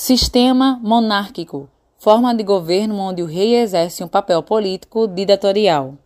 Sistema monárquico forma de governo onde o rei exerce um papel político ditatorial.